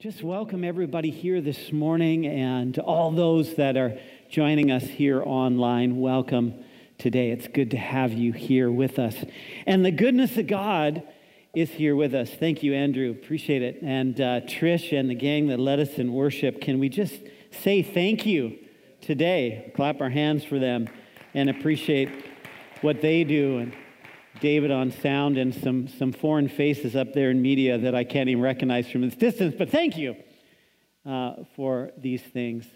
Just welcome everybody here this morning and all those that are joining us here online. Welcome today. It's good to have you here with us. And the goodness of God is here with us. Thank you, Andrew. Appreciate it. And uh, Trish and the gang that led us in worship. Can we just say thank you today? Clap our hands for them and appreciate what they do. And David on sound and some, some foreign faces up there in media that I can't even recognize from this distance, but thank you uh, for these things.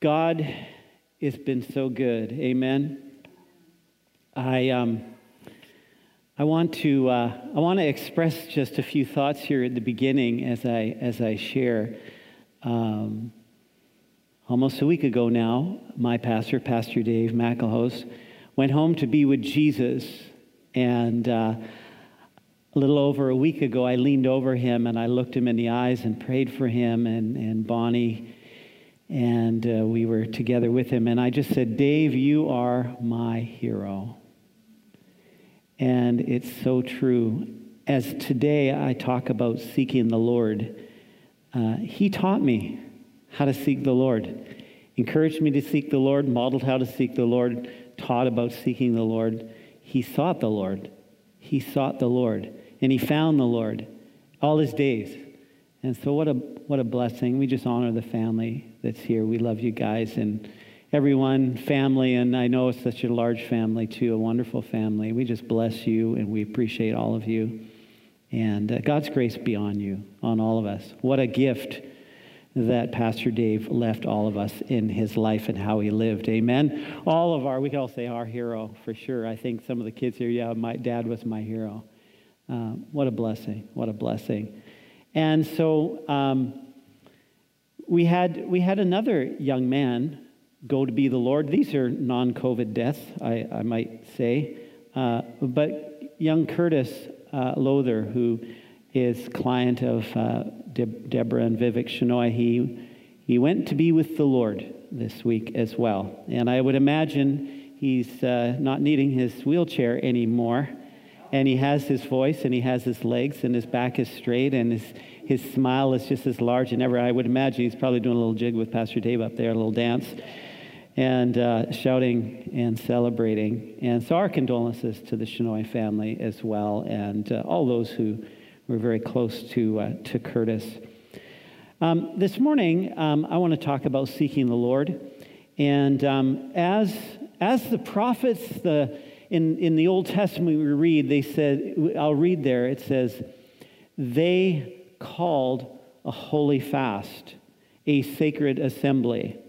God has been so good. Amen. I, um, I, want to, uh, I want to express just a few thoughts here at the beginning as I, as I share. Um, almost a week ago now, my pastor, Pastor Dave McElhouse, went home to be with Jesus. And uh, a little over a week ago, I leaned over him and I looked him in the eyes and prayed for him and, and Bonnie. And uh, we were together with him. And I just said, Dave, you are my hero. And it's so true. As today I talk about seeking the Lord, uh, he taught me how to seek the Lord, encouraged me to seek the Lord, modeled how to seek the Lord taught about seeking the Lord, he sought the Lord. He sought the Lord, and he found the Lord all his days. And so, what a, what a blessing. We just honor the family that's here. We love you guys and everyone, family, and I know it's such a large family too, a wonderful family. We just bless you and we appreciate all of you. And uh, God's grace be on you, on all of us. What a gift that Pastor Dave left all of us in his life and how he lived. Amen. All of our, we can all say our hero for sure. I think some of the kids here, yeah, my dad was my hero. Uh, what a blessing. What a blessing. And so um, we, had, we had another young man go to be the Lord. These are non COVID deaths, I, I might say. Uh, but young Curtis uh, Lother, who is client of uh, De- Deborah and Vivek Shenoy, he, he went to be with the Lord this week as well. And I would imagine he's uh, not needing his wheelchair anymore. And he has his voice and he has his legs and his back is straight and his, his smile is just as large and ever. I would imagine he's probably doing a little jig with Pastor Dave up there, a little dance and uh, shouting and celebrating. And so our condolences to the Shenoy family as well and uh, all those who we're very close to, uh, to Curtis. Um, this morning, um, I want to talk about seeking the Lord. And um, as, as the prophets the, in, in the Old Testament we read, they said, I'll read there, it says, they called a holy fast, a sacred assembly.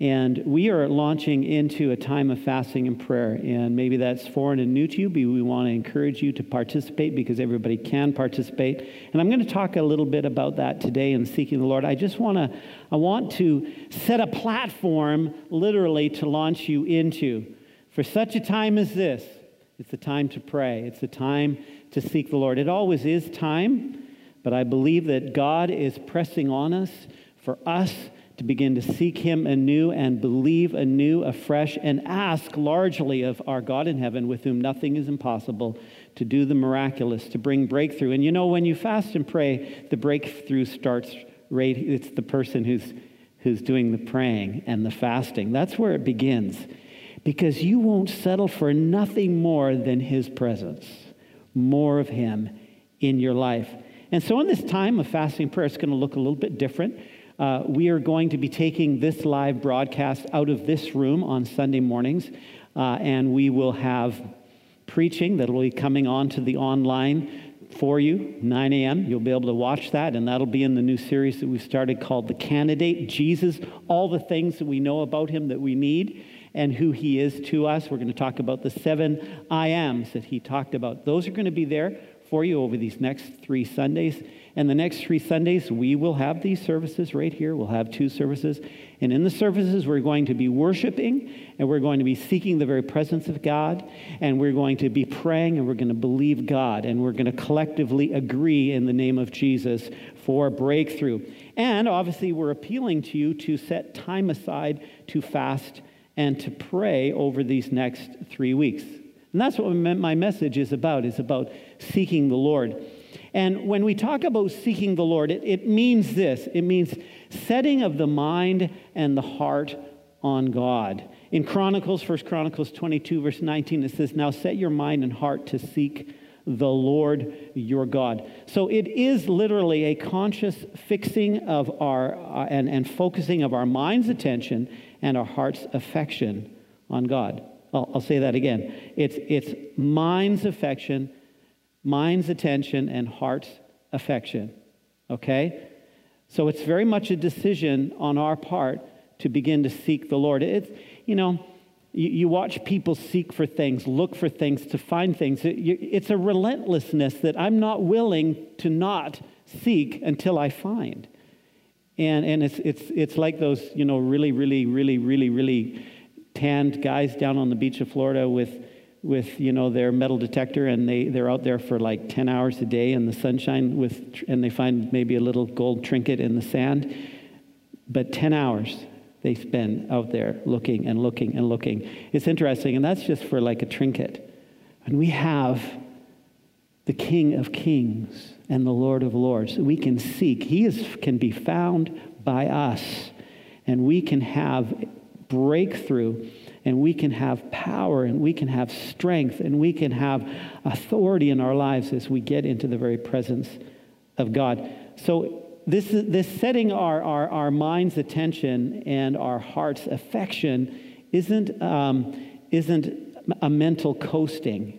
And we are launching into a time of fasting and prayer. And maybe that's foreign and new to you, but we want to encourage you to participate because everybody can participate. And I'm going to talk a little bit about that today in seeking the Lord. I just want to I want to set a platform literally to launch you into. For such a time as this, it's a time to pray. It's a time to seek the Lord. It always is time, but I believe that God is pressing on us for us to begin to seek Him anew and believe anew, afresh, and ask largely of our God in heaven, with whom nothing is impossible, to do the miraculous, to bring breakthrough. And you know, when you fast and pray, the breakthrough starts right, it's the person who's, who's doing the praying and the fasting. That's where it begins. Because you won't settle for nothing more than His presence, more of Him in your life. And so, in this time of fasting prayer, it's going to look a little bit different. Uh, we are going to be taking this live broadcast out of this room on Sunday mornings, uh, and we will have preaching that will be coming on to the online for you, 9 a.m. You'll be able to watch that, and that'll be in the new series that we've started called The Candidate Jesus, all the things that we know about him that we need and who he is to us. We're going to talk about the seven I ams that he talked about. Those are going to be there for you over these next three Sundays. And the next three Sundays, we will have these services right here. We'll have two services. And in the services, we're going to be worshiping and we're going to be seeking the very presence of God. And we're going to be praying and we're going to believe God. And we're going to collectively agree in the name of Jesus for breakthrough. And obviously, we're appealing to you to set time aside to fast and to pray over these next three weeks. And that's what my message is about, is about seeking the Lord. And when we talk about seeking the Lord, it, it means this it means setting of the mind and the heart on God. In Chronicles, First Chronicles 22, verse 19, it says, Now set your mind and heart to seek the Lord your God. So it is literally a conscious fixing of our uh, and, and focusing of our mind's attention and our heart's affection on God. I'll, I'll say that again. It's, it's mind's affection, mind's attention, and heart's affection. Okay? So it's very much a decision on our part to begin to seek the Lord. It's, you know, you, you watch people seek for things, look for things, to find things. It, you, it's a relentlessness that I'm not willing to not seek until I find. And, and it's, it's, it's like those, you know, really, really, really, really, really tanned guys down on the beach of Florida with, with you know, their metal detector, and they, they're out there for like 10 hours a day in the sunshine, with, and they find maybe a little gold trinket in the sand. But 10 hours they spend out there looking and looking and looking. It's interesting, and that's just for like a trinket. And we have the King of Kings and the Lord of Lords. We can seek. He is, can be found by us, and we can have breakthrough, and we can have power, and we can have strength, and we can have authority in our lives as we get into the very presence of God. So this, this setting our, our, our mind's attention and our heart's affection isn't, um, isn't a mental coasting.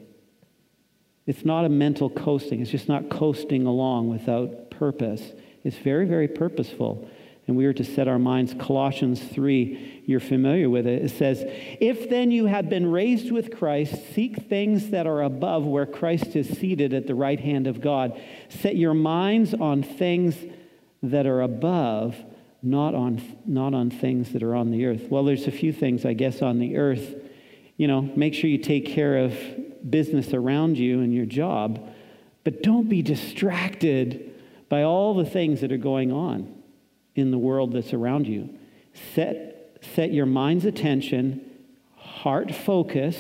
It's not a mental coasting. It's just not coasting along without purpose. It's very, very purposeful. And we are to set our minds. Colossians 3, you're familiar with it. It says, If then you have been raised with Christ, seek things that are above where Christ is seated at the right hand of God. Set your minds on things that are above, not on, not on things that are on the earth. Well, there's a few things, I guess, on the earth. You know, make sure you take care of business around you and your job, but don't be distracted by all the things that are going on in the world that's around you. Set, set your mind's attention, heart focus,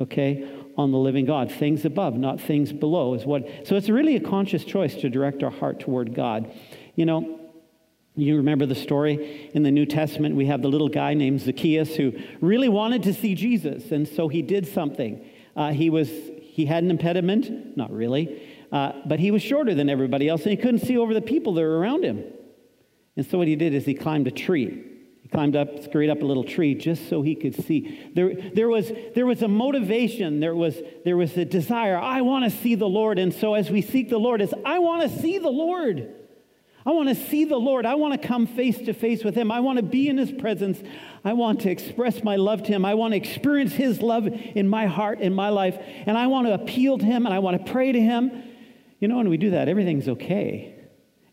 okay, on the living God. Things above, not things below, is what. So it's really a conscious choice to direct our heart toward God. You know, you remember the story in the New Testament? We have the little guy named Zacchaeus who really wanted to see Jesus, and so he did something. Uh, he was he had an impediment, not really, uh, but he was shorter than everybody else, and he couldn't see over the people that were around him. And so what he did is he climbed a tree. He climbed up, scurried up a little tree just so he could see. There, there, was, there was a motivation, there was, there was a desire. I want to see the Lord. And so as we seek the Lord, is I want to see the Lord. I want to see the Lord. I want to come face to face with Him. I want to be in His presence. I want to express my love to Him. I want to experience His love in my heart, in my life. And I want to appeal to Him and I want to pray to Him. You know, when we do that, everything's okay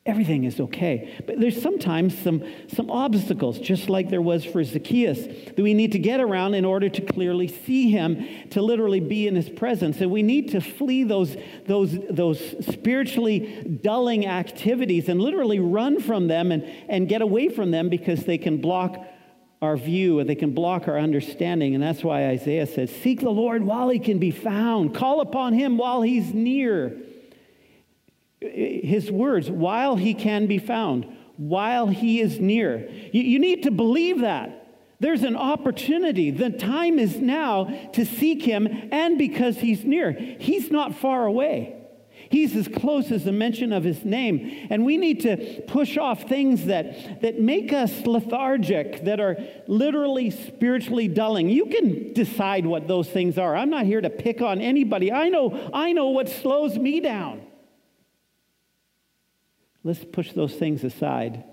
everything is okay. But there's sometimes some, some obstacles, just like there was for Zacchaeus, that we need to get around in order to clearly see him, to literally be in his presence. And we need to flee those, those, those spiritually dulling activities and literally run from them and, and get away from them because they can block our view and they can block our understanding. And that's why Isaiah says, Seek the Lord while he can be found, call upon him while he's near his words, while he can be found, while he is near. You, you, need to believe that. There's an opportunity. The time is now to seek him, and because he's near, he's not far away. He's as close as the mention of his name. And we need to push off things that, that make us lethargic, that are literally spiritually dulling. You can decide what those things are. I'm not here to pick on anybody. I know, I know what slows me down. Let's push those things aside.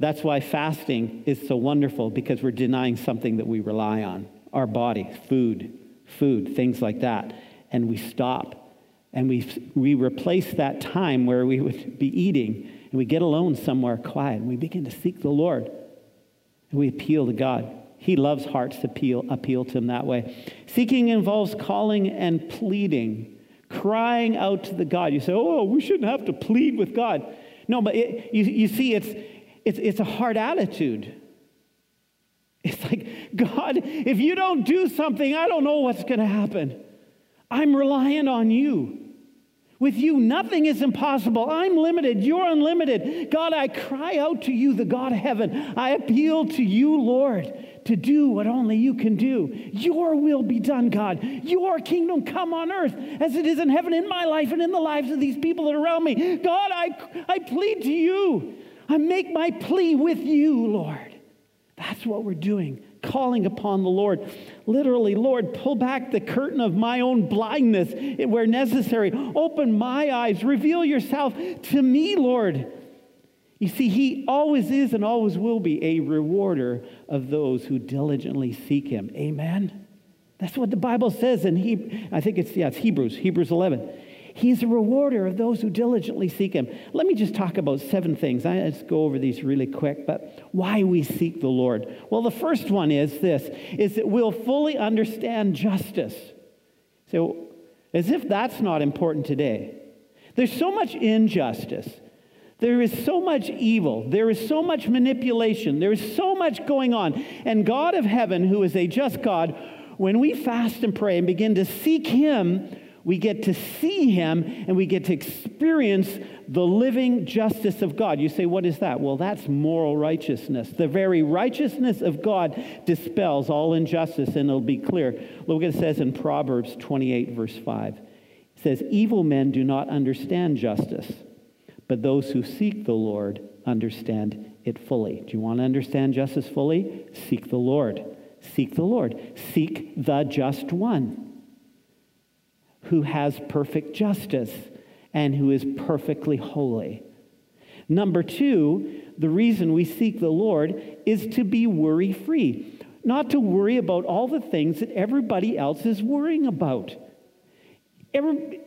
That's why fasting is so wonderful because we're denying something that we rely on our body, food, food, things like that. And we stop and we, we replace that time where we would be eating and we get alone somewhere quiet and we begin to seek the Lord and we appeal to God. He loves hearts to appeal, appeal to Him that way. Seeking involves calling and pleading crying out to the God. You say, oh, we shouldn't have to plead with God. No, but it, you, you see, it's, it's, it's a hard attitude. It's like, God, if you don't do something, I don't know what's going to happen. I'm reliant on you. With you, nothing is impossible. I'm limited. You're unlimited. God, I cry out to you, the God of heaven. I appeal to you, Lord, to do what only you can do. Your will be done, God. Your kingdom come on earth as it is in heaven in my life and in the lives of these people that are around me. God, I, I plead to you. I make my plea with you, Lord. That's what we're doing calling upon the Lord. Literally, Lord, pull back the curtain of my own blindness where necessary. Open my eyes. Reveal yourself to me, Lord. You see, He always is and always will be a rewarder of those who diligently seek Him. Amen? That's what the Bible says in he, I think it's yeah, it's Hebrews, Hebrews 11. He's a rewarder of those who diligently seek him. Let me just talk about seven things. I just go over these really quick, but why we seek the Lord. Well, the first one is this is that we'll fully understand justice. So as if that's not important today. There's so much injustice. There is so much evil. There is so much manipulation. There is so much going on. And God of heaven, who is a just God, when we fast and pray and begin to seek Him, we get to see him and we get to experience the living justice of God. You say, what is that? Well, that's moral righteousness. The very righteousness of God dispels all injustice, and it'll be clear. Look what it says in Proverbs 28, verse 5. It says, Evil men do not understand justice, but those who seek the Lord understand it fully. Do you want to understand justice fully? Seek the Lord. Seek the Lord. Seek the just one who has perfect justice and who is perfectly holy. Number two, the reason we seek the Lord is to be worry free, not to worry about all the things that everybody else is worrying about. Every,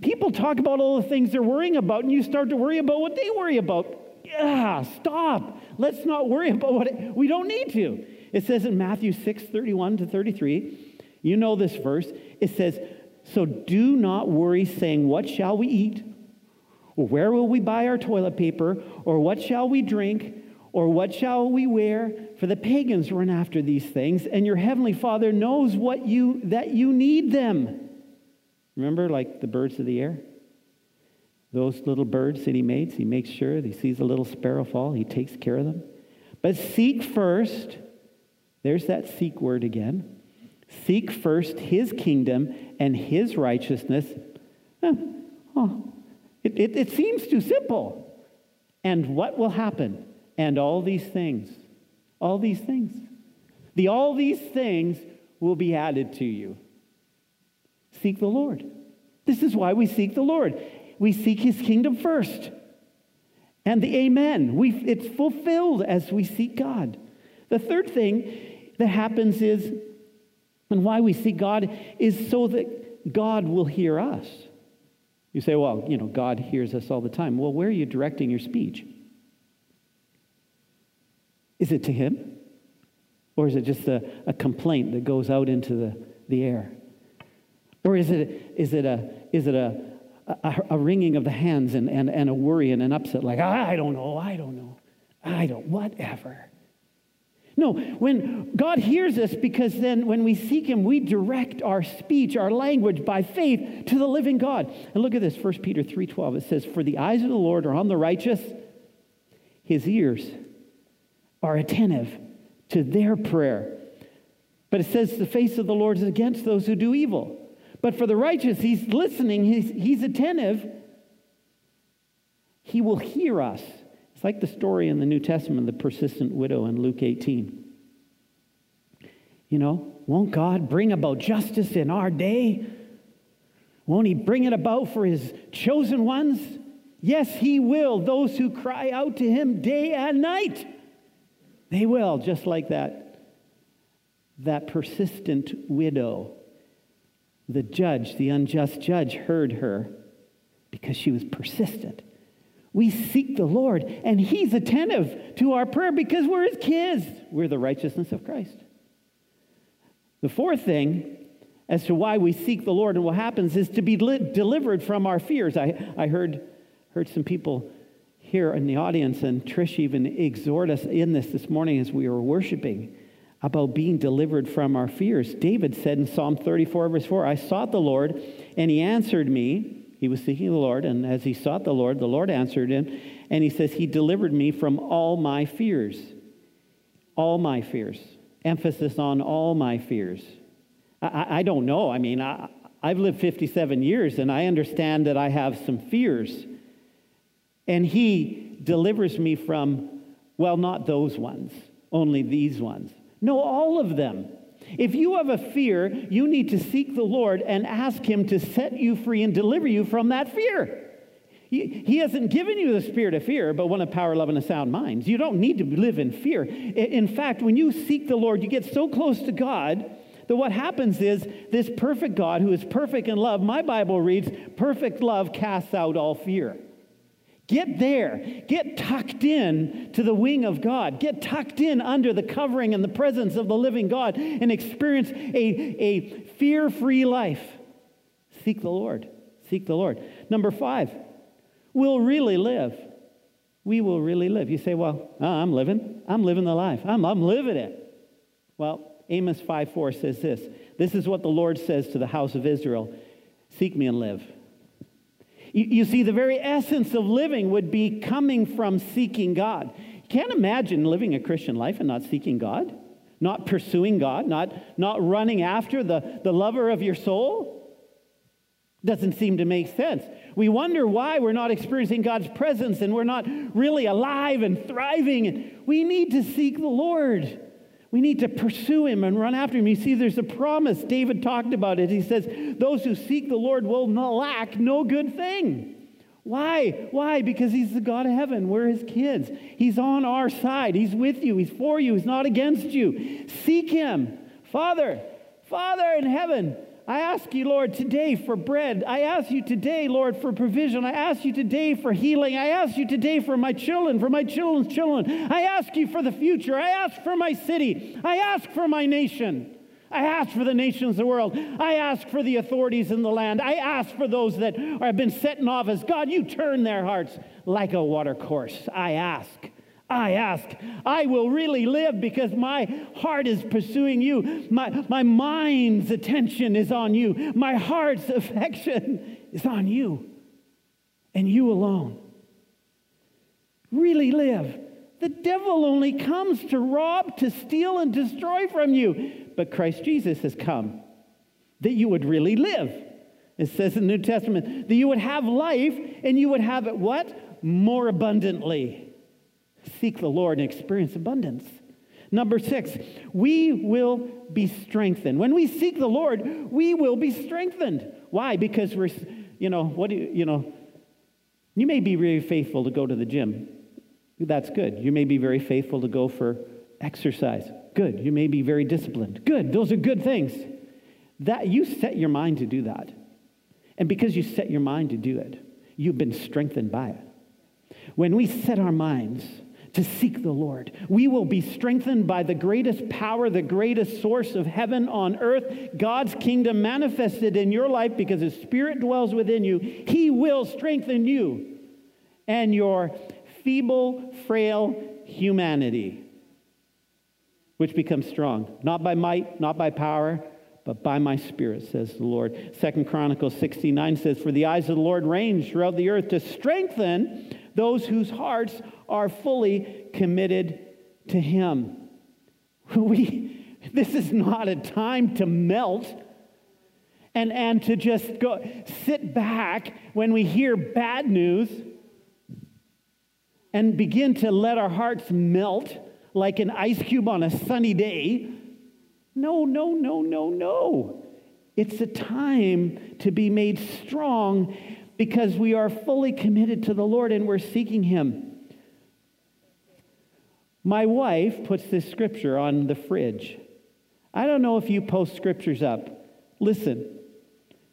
people talk about all the things they're worrying about, and you start to worry about what they worry about. Yeah, stop. Let's not worry about what it, we don't need to. It says in Matthew 6 31 to 33, you know this verse. It says, so do not worry, saying, What shall we eat? Or where will we buy our toilet paper? Or what shall we drink? Or what shall we wear? For the pagans run after these things, and your heavenly Father knows what you that you need them. Remember, like the birds of the air? Those little birds that he makes, he makes sure he sees a little sparrow fall, he takes care of them. But seek first, there's that seek word again. Seek first his kingdom and his righteousness. Oh, it, it, it seems too simple. And what will happen? And all these things, all these things, the all these things will be added to you. Seek the Lord. This is why we seek the Lord. We seek his kingdom first. And the amen, we, it's fulfilled as we seek God. The third thing that happens is and why we seek God is so that God will hear us. You say, well, you know, God hears us all the time. Well, where are you directing your speech? Is it to Him? Or is it just a, a complaint that goes out into the, the air? Or is it, is it, a, is it a, a, a wringing of the hands and, and, and a worry and an upset, like, ah, I don't know, I don't know, I don't, whatever. No, when God hears us, because then when we seek Him, we direct our speech, our language by faith to the living God. And look at this, 1 Peter 3.12. It says, For the eyes of the Lord are on the righteous, His ears are attentive to their prayer. But it says, The face of the Lord is against those who do evil. But for the righteous, He's listening, He's, he's attentive. He will hear us it's like the story in the New Testament, the persistent widow in Luke 18. You know, won't God bring about justice in our day? Won't He bring it about for His chosen ones? Yes, He will. Those who cry out to Him day and night, they will, just like that, that persistent widow. The judge, the unjust judge, heard her because she was persistent we seek the Lord, and He's attentive to our prayer because we're His kids. We're the righteousness of Christ. The fourth thing as to why we seek the Lord and what happens is to be li- delivered from our fears. I, I heard, heard some people here in the audience, and Trish even exhort us in this this morning as we were worshiping about being delivered from our fears. David said in Psalm 34, verse 4, I sought the Lord, and he answered me He was seeking the Lord, and as he sought the Lord, the Lord answered him, and he says, He delivered me from all my fears. All my fears. Emphasis on all my fears. I, I don't know. I mean, I, I've lived 57 years, and I understand that I have some fears. And he delivers me from, well, not those ones, only these ones. No, all of them. If you have a fear, you need to seek the Lord and ask Him to set you free and deliver you from that fear. He, hasn't given you the spirit of fear, but one of power, love, and a sound mind. You don't need to live in fear. In fact, when you seek the Lord, you get so close to God that what happens is this perfect God who is perfect in love, my Bible reads, perfect love casts out all fear. Get there. Get tucked in to the wing of God. Get tucked in under the covering and the presence of the living God and experience a, a fear free life. Seek the Lord. Seek the Lord. Number five, we'll really live. We will really live. You say, well, uh, I'm living. I'm living the life. I'm, I'm living it. Well, Amos 5 4 says this This is what the Lord says to the house of Israel Seek me and live. You, you see, the very essence of living would be coming from seeking God. You can't imagine living a Christian life and not seeking God, not pursuing God, not, not running after the, the lover of your soul. Doesn't seem to make sense. We wonder why we're not experiencing God's presence and we're not really alive and thriving. We need to seek the Lord. We need to pursue him and run after him. You see, there's a promise. David talked about it. He says, Those who seek the Lord will lack no good thing. Why? Why? Because he's the God of heaven. We're his kids. He's on our side. He's with you. He's for you. He's not against you. Seek him. Father, Father in heaven, I ask you, Lord, today for bread. I ask you today, Lord, for provision. I ask you today for healing. I ask you today for my children, for my children's children. I ask you for the future. I ask for my city. I ask for my nation. I ask for the nations of the world. I ask for the authorities in the land. I ask for those that have been set in office. God, you turn their hearts like a watercourse. I ask. I ask. I will really live because my heart is pursuing you. My, my mind's attention is on you. My heart's affection is on you and you alone. Really live. The devil only comes to rob, to steal, and destroy from you. But Christ Jesus has come that you would really live. It says in the New Testament that you would have life and you would have it what? More abundantly seek the Lord and experience abundance. Number six, we will be strengthened. When we seek the Lord, we will be strengthened. Why? Because we're, you know, what do you, you know, you may be very faithful to go to the gym. That's good. You may be very faithful to go for exercise. Good. You may be very disciplined. Good. Those are good things. That you set your mind to do that. And because you set your mind to do it, you've been strengthened by it. When we set our minds to seek the Lord. We will be strengthened by the greatest power, the greatest source of heaven on earth, God's kingdom manifested in your life because His Spirit dwells within you. He will strengthen you and your feeble, frail humanity, which becomes strong, not by might, not by power, but by my spirit says the lord second chronicles 69 says for the eyes of the lord range throughout the earth to strengthen those whose hearts are fully committed to Him. We, this is not a time to melt and, and to just go sit back when we hear bad news and begin to let our hearts melt like an ice cube on a sunny day. No, no, no, no, no. It's a time to be made strong because we are fully committed to the Lord and we're seeking Him. My wife puts this scripture on the fridge. I don't know if you post scriptures up. Listen,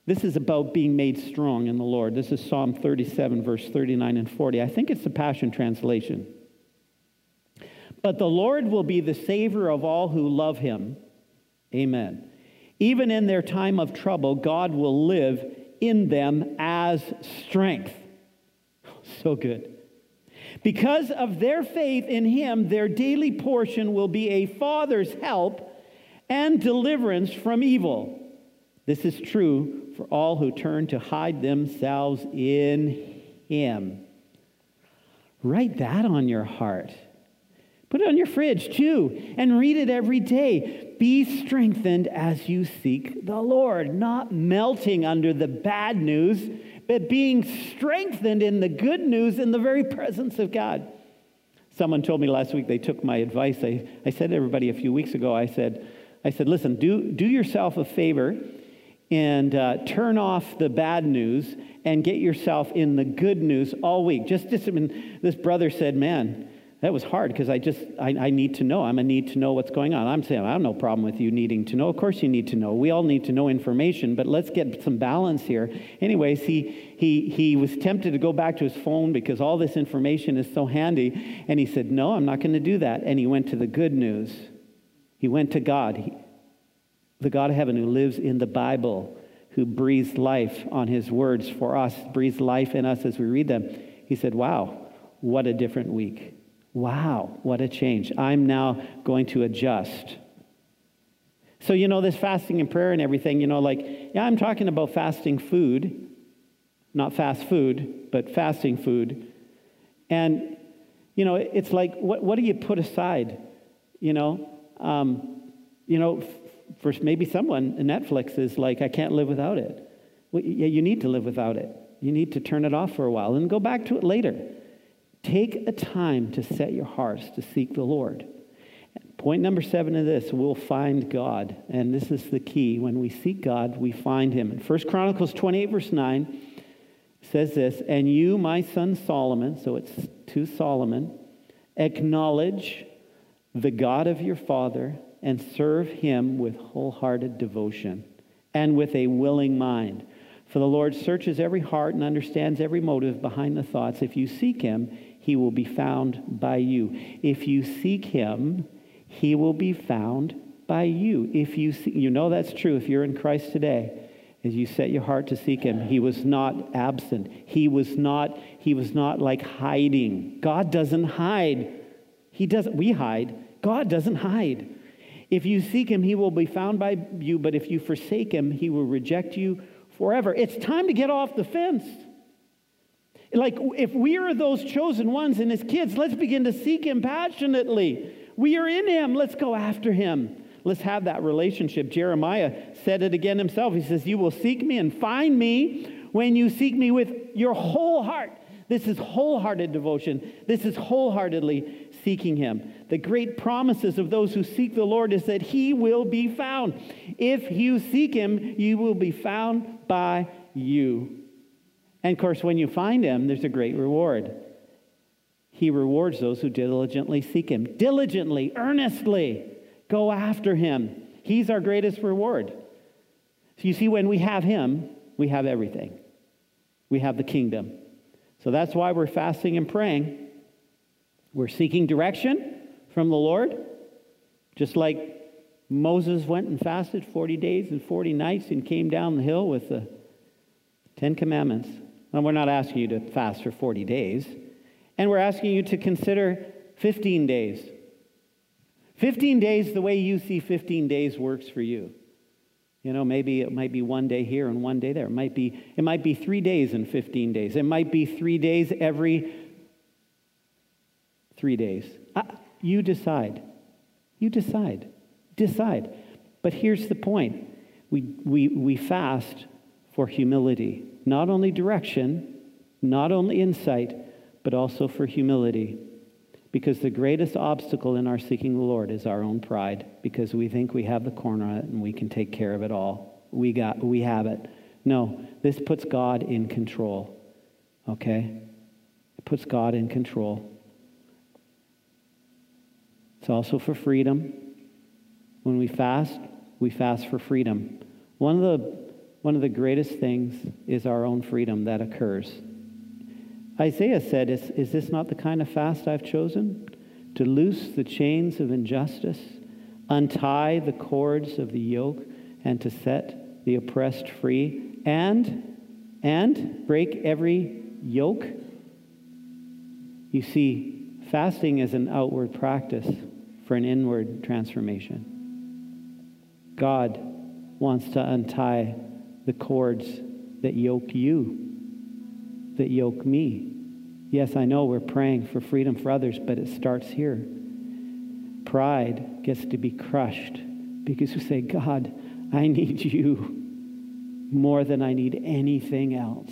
this is about being made strong in the Lord. This is Psalm 37, verse 39 and 40. I think it's the Passion Translation. But the Lord will be the Savior of all who love Him. Amen. Even in their time of trouble, God will live in them as strength. So good. Because of their faith in him, their daily portion will be a father's help and deliverance from evil. This is true for all who turn to hide themselves in Him. Write that on your heart. Put it on your fridge too and read it every day. Be strengthened as you seek the Lord, not melting under the bad news, but being strengthened in the good news in the very presence of God. Someone told me last week they took my advice. I, I said to everybody a few weeks ago, I said, I said, listen, do, do yourself a favor and uh, turn off the bad news and get yourself in the good news all week. Just, just this brother said, man, that was hard because I just, I, I, need to know. I'm a need to know what's going on. I'm saying, I have no problem with you needing to know. Of course you need to know. We all need to know information, but let's get some balance here. Anyways, he, he, he was tempted to go back to his phone because all this information is so handy. And he said, no, I'm not going to do that. And he went to the good news. He went to God, he, the God of heaven who lives in the Bible, who breathes life on his words for us, breathes life in us as we read them. He said, wow, what a different week. Wow, what a change. I'm now going to adjust. So, you know, this fasting and prayer and everything, you know, like, yeah, I'm talking about fasting food, not fast food, but fasting food. And, you know, it's like, what, what do you put aside? You know, um, you know, for maybe someone, Netflix is like, I can't live without it. Well, yeah, you need to live without it. You need to turn it off for a while and go back to it later. Take a time to set your hearts to seek the Lord. Point number seven of this, we'll find God. And this is the key. When we seek God, we find him. In 1 Chronicles 28, verse 9, says this, And you, my son Solomon, so it's to Solomon, acknowledge the God of your father and serve him with wholehearted devotion and with a willing mind. For the Lord searches every heart and understands every motive behind the thoughts. If you seek him, he will be found by you. If you seek him, he will be found by you. If you see, you know that's true if you're in Christ today. As you set your heart to seek him, he was not absent. He was not he was not like hiding. God doesn't hide. He doesn't we hide. God doesn't hide. If you seek him, he will be found by you, but if you forsake him, he will reject you forever. It's time to get off the fence. Like, if we are those chosen ones and his kids, let's begin to seek him passionately. We are in him. Let's go after him. Let's have that relationship. Jeremiah said it again himself. He says, You will seek me and find me when you seek me with your whole heart. This is wholehearted devotion. This is wholeheartedly seeking him. The great promises of those who seek the Lord is that he will be found. If you seek him, you will be found by you. And of course, when you find him, there's a great reward. He rewards those who diligently seek him. Diligently, earnestly go after him. He's our greatest reward. So you see, when we have him, we have everything. We have the kingdom. So that's why we're fasting and praying. We're seeking direction from the Lord, just like Moses went and fasted 40 days and 40 nights and came down the hill with the Ten Commandments. And we're not asking you to fast for 40 days. And we're asking you to consider 15 days. 15 days the way you see 15 days works for you. You know, maybe it might be one day here and one day there. It might be, it might be three days and 15 days. It might be three days every three days. You decide. You decide. Decide. But here's the point we, we, we fast for humility not only direction, not only insight, but also for humility. Because the greatest obstacle in our seeking the Lord is our own pride, because we think we have the corner on it and we can take care of it all. We, got, we have it. No, this puts God in control. Okay? It puts God in control. It's also for freedom. When we fast, we fast for freedom. One of the one of the greatest things is our own freedom that occurs. Isaiah said, is, is this not the kind of fast I've chosen? To loose the chains of injustice, untie the cords of the yoke, and to set the oppressed free, and, and break every yoke? You see, fasting is an outward practice for an inward transformation. God wants to untie the cords that yoke you, that yoke me. Yes, I know we're praying for freedom for others, but it starts here. Pride gets to be crushed because we say, God, I need you more than I need anything else.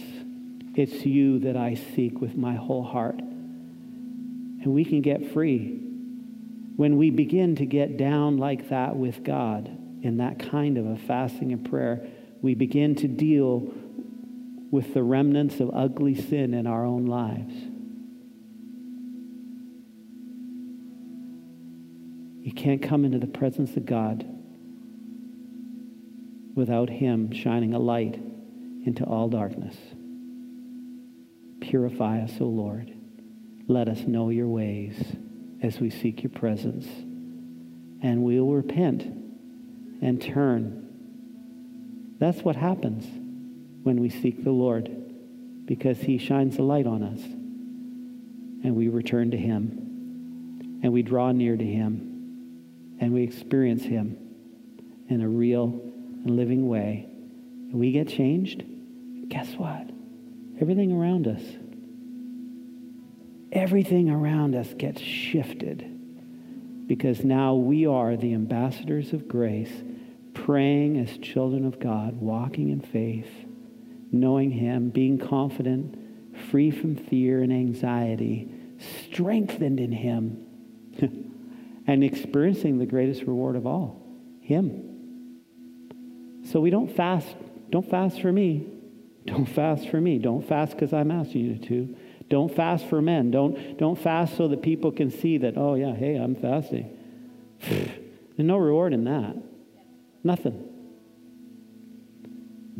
It's you that I seek with my whole heart. And we can get free when we begin to get down like that with God in that kind of a fasting and prayer. We begin to deal with the remnants of ugly sin in our own lives. You can't come into the presence of God without Him shining a light into all darkness. Purify us, O Lord. Let us know your ways as we seek your presence. And we'll repent and turn. That's what happens when we seek the Lord because he shines a light on us. And we return to him. And we draw near to him. And we experience him in a real and living way. And we get changed. Guess what? Everything around us, everything around us gets shifted because now we are the ambassadors of grace, praying as children of God, walking in faith, knowing Him, being confident, free from fear and anxiety, strengthened in Him, and experiencing the greatest reward of all Him. So we don't fast. Don't fast for me. Don't fast for me. Don't fast because I'm asking you to. Don't fast for men. Don't, don't fast so that people can see that, oh, yeah, hey, I'm fasting. There's no reward in that. Nothing.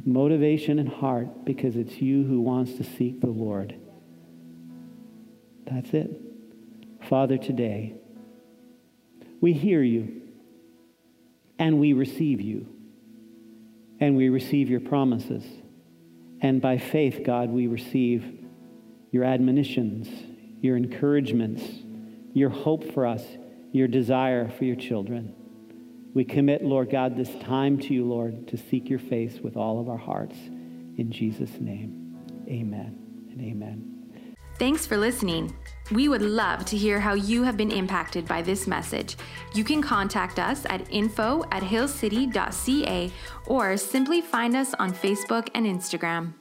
Motivation and heart because it's you who wants to seek the Lord. That's it. Father, today, we hear you and we receive you and we receive your promises. And by faith, God, we receive your admonitions, your encouragements, your hope for us, your desire for your children. We commit, Lord God, this time to you, Lord, to seek your face with all of our hearts. In Jesus' name, amen and amen. Thanks for listening. We would love to hear how you have been impacted by this message. You can contact us at info at hillcity.ca or simply find us on Facebook and Instagram.